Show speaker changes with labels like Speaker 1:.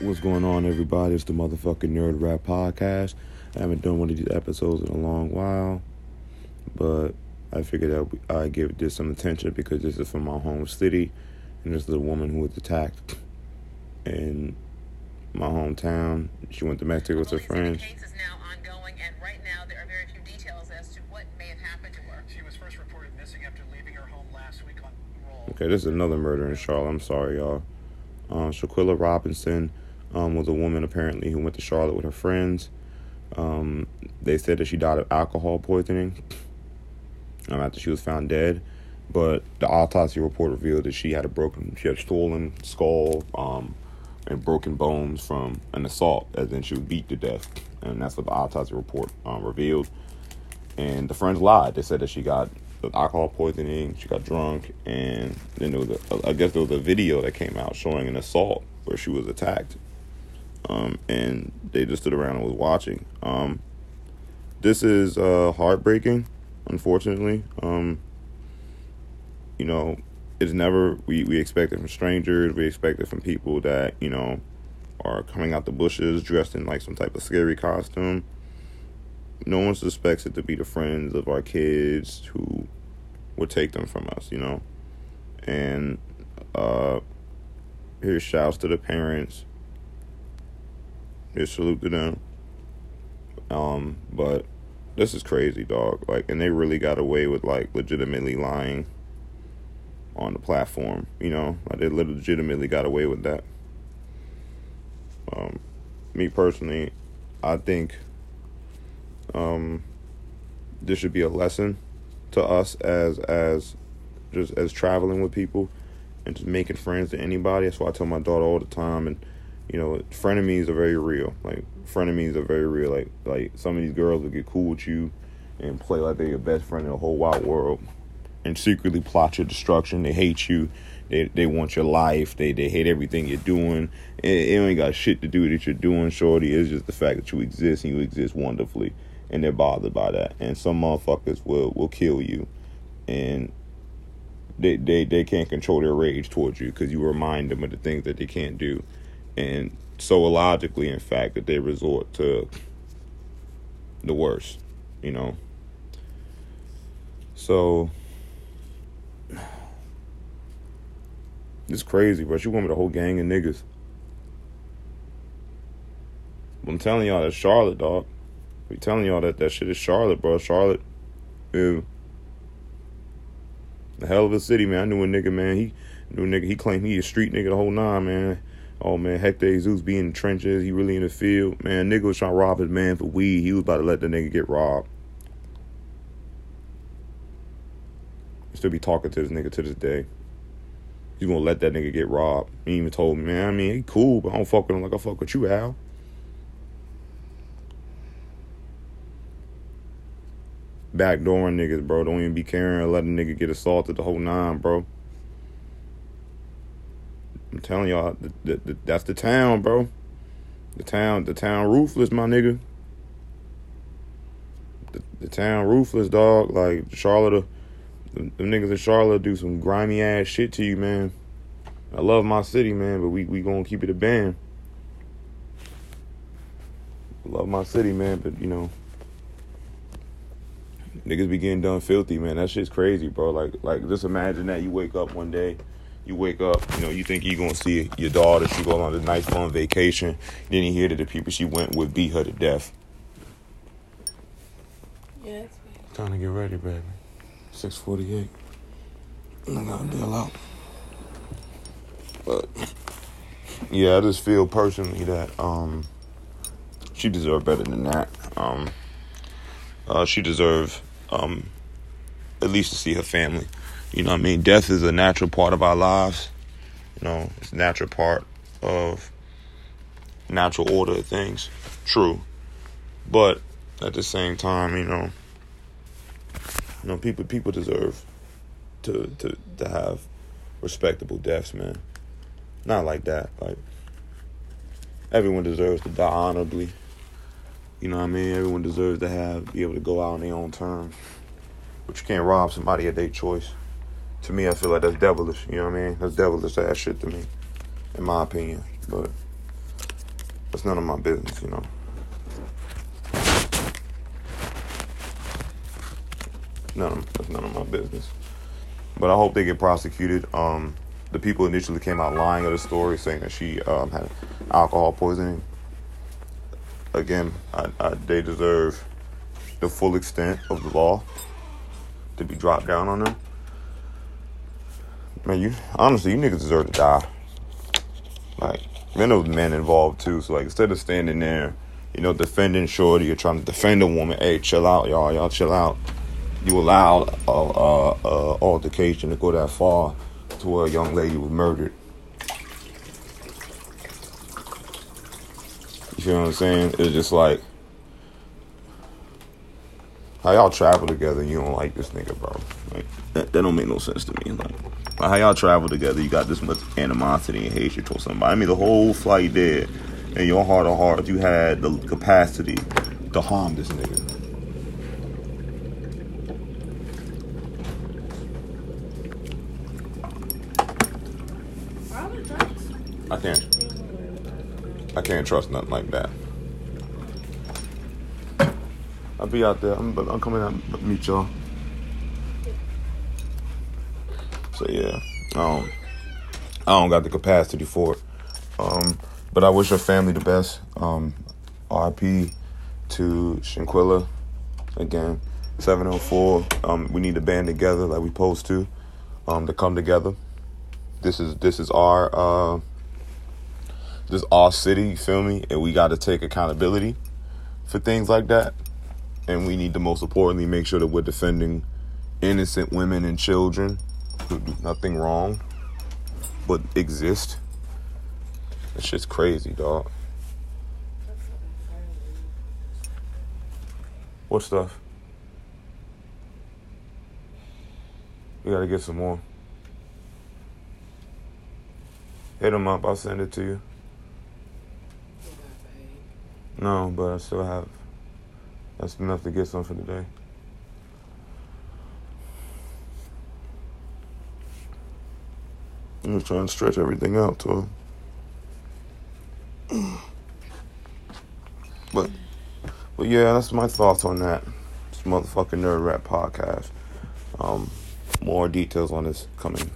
Speaker 1: What's going on, everybody? It's the motherfucking Nerd Rap Podcast. I haven't done one of these episodes in a long while, but I figured that I'd give this some attention because this is from my home city, and this is a woman who was attacked in my hometown. She went to Mexico with her friends.
Speaker 2: The case is now ongoing, and right now there are very few details as to what may have happened to her.
Speaker 3: She was first reported missing after leaving her home last week.
Speaker 1: Okay, this is another murder in Charlotte. I'm sorry, y'all. Um, Shanquella Robinson um, was a woman apparently who went to Charlotte with her friends. Um, they said that she died of alcohol poisoning um, after she was found dead. But the autopsy report revealed that she had a broken, she had a swollen skull um, and broken bones from an assault, as in she was beat to death. And that's what the autopsy report um, revealed. And the friends lied. They said that she got alcohol poisoning, she got drunk, and then there was a, I guess there was a video that came out showing an assault where she was attacked. Um, and they just stood around and was watching. Um, this is uh, heartbreaking, unfortunately. Um, you know, it's never we, we expect it from strangers. We expect it from people that you know are coming out the bushes dressed in like some type of scary costume. No one suspects it to be the friends of our kids who would take them from us, you know. And uh, here's shouts to the parents Here's salute to them. Um, but this is crazy, dog. Like, and they really got away with like legitimately lying on the platform. You know, like they legitimately got away with that. Um, me personally, I think um, this should be a lesson to us as as just as traveling with people and just making friends to anybody. That's why I tell my daughter all the time and you know, frenemies are very real. Like frenemies are very real. Like like some of these girls will get cool with you and play like they're your best friend in the whole wide world, and secretly plot your destruction. They hate you. They they want your life. They they hate everything you're doing. It, it ain't got shit to do that you're doing, shorty. It's just the fact that you exist and you exist wonderfully, and they're bothered by that. And some motherfuckers will will kill you, and they they they can't control their rage towards you because you remind them of the things that they can't do and so illogically, in fact, that they resort to the worst, you know. So it's crazy, bro. She went with a whole gang of niggas. I'm telling y'all that Charlotte, dog. We telling y'all that that shit is Charlotte, bro. Charlotte, ew. The hell of a city, man. I knew a nigga, man. He knew a nigga. He claimed he a street nigga the whole nine, man. Oh man, Hector Jesus be in the trenches. He really in the field. Man, nigga was trying to rob his man for weed. He was about to let the nigga get robbed. Still be talking to this nigga to this day. He's gonna let that nigga get robbed. He even told me, man, I mean, he cool, but I don't fuck with him like I fuck with you, Al. Backdooring niggas, bro. Don't even be caring let a nigga get assaulted the whole nine, bro. I'm telling y'all, the, the, the, that's the town, bro. The town, the town ruthless, my nigga. The, the town ruthless, dog. Like Charlotte, uh, the, the niggas in Charlotte do some grimy ass shit to you, man. I love my city, man, but we we gonna keep it a band. Love my city, man, but you know, niggas be getting done filthy, man. That shit's crazy, bro. Like like just imagine that you wake up one day you wake up, you know, you think you're gonna see your daughter, she go on a nice fun vacation, then you hear that the people she went with beat her to death.
Speaker 4: Yeah,
Speaker 1: Time to get ready, baby. Six forty eight. I gotta deal out. But yeah, I just feel personally that um she deserved better than that. Um uh, she deserved um at least to see her family. You know what I mean? Death is a natural part of our lives. You know, it's a natural part of natural order of things. True. But at the same time, you know, you know, people people deserve to to to have respectable deaths, man. Not like that. Like everyone deserves to die honorably. You know what I mean? Everyone deserves to have be able to go out on their own terms. But you can't rob somebody at their choice to me, I feel like that's devilish. You know what I mean? That's devilish ass shit to me, in my opinion. But That's none of my business, you know. None of, that's none of my business. But I hope they get prosecuted. Um, the people initially came out lying of the story, saying that she um, had alcohol poisoning. Again, I, I, they deserve the full extent of the law to be dropped down on them. Man, you honestly, you niggas deserve to die. Like, there was men involved too. So like, instead of standing there, you know, defending Shorty, you're trying to defend a woman. Hey, chill out, y'all. Y'all chill out. You allowed a, a, a altercation to go that far to where a young lady was murdered. You feel what I'm saying? It's just like how y'all travel together and you don't like this nigga, bro. Like that, that don't make no sense to me. Like how y'all travel together, you got this much animosity and hatred towards somebody. I mean, the whole flight there, in your heart of hearts, you had the capacity to harm this nigga. I can't. I can't trust nothing like that. I'll be out there. I'm, I'm coming out to meet y'all. So yeah, um, I don't got the capacity for it. Um, but I wish her family the best. Um, RP to Shanquella again. 704. Um, we need to band together like we supposed to. Um, to come together. This is this is our uh, this is our city. You feel me? And we got to take accountability for things like that. And we need to most importantly make sure that we're defending innocent women and children who do nothing wrong but exist. That shit's crazy, dog. What stuff? We gotta get some more. Hit them up, I'll send it to you. No, but I still have. That's enough to get some for today. I'm trying to stretch everything out to him. But, but yeah, that's my thoughts on that. This motherfucking nerd rap podcast. Um, more details on this coming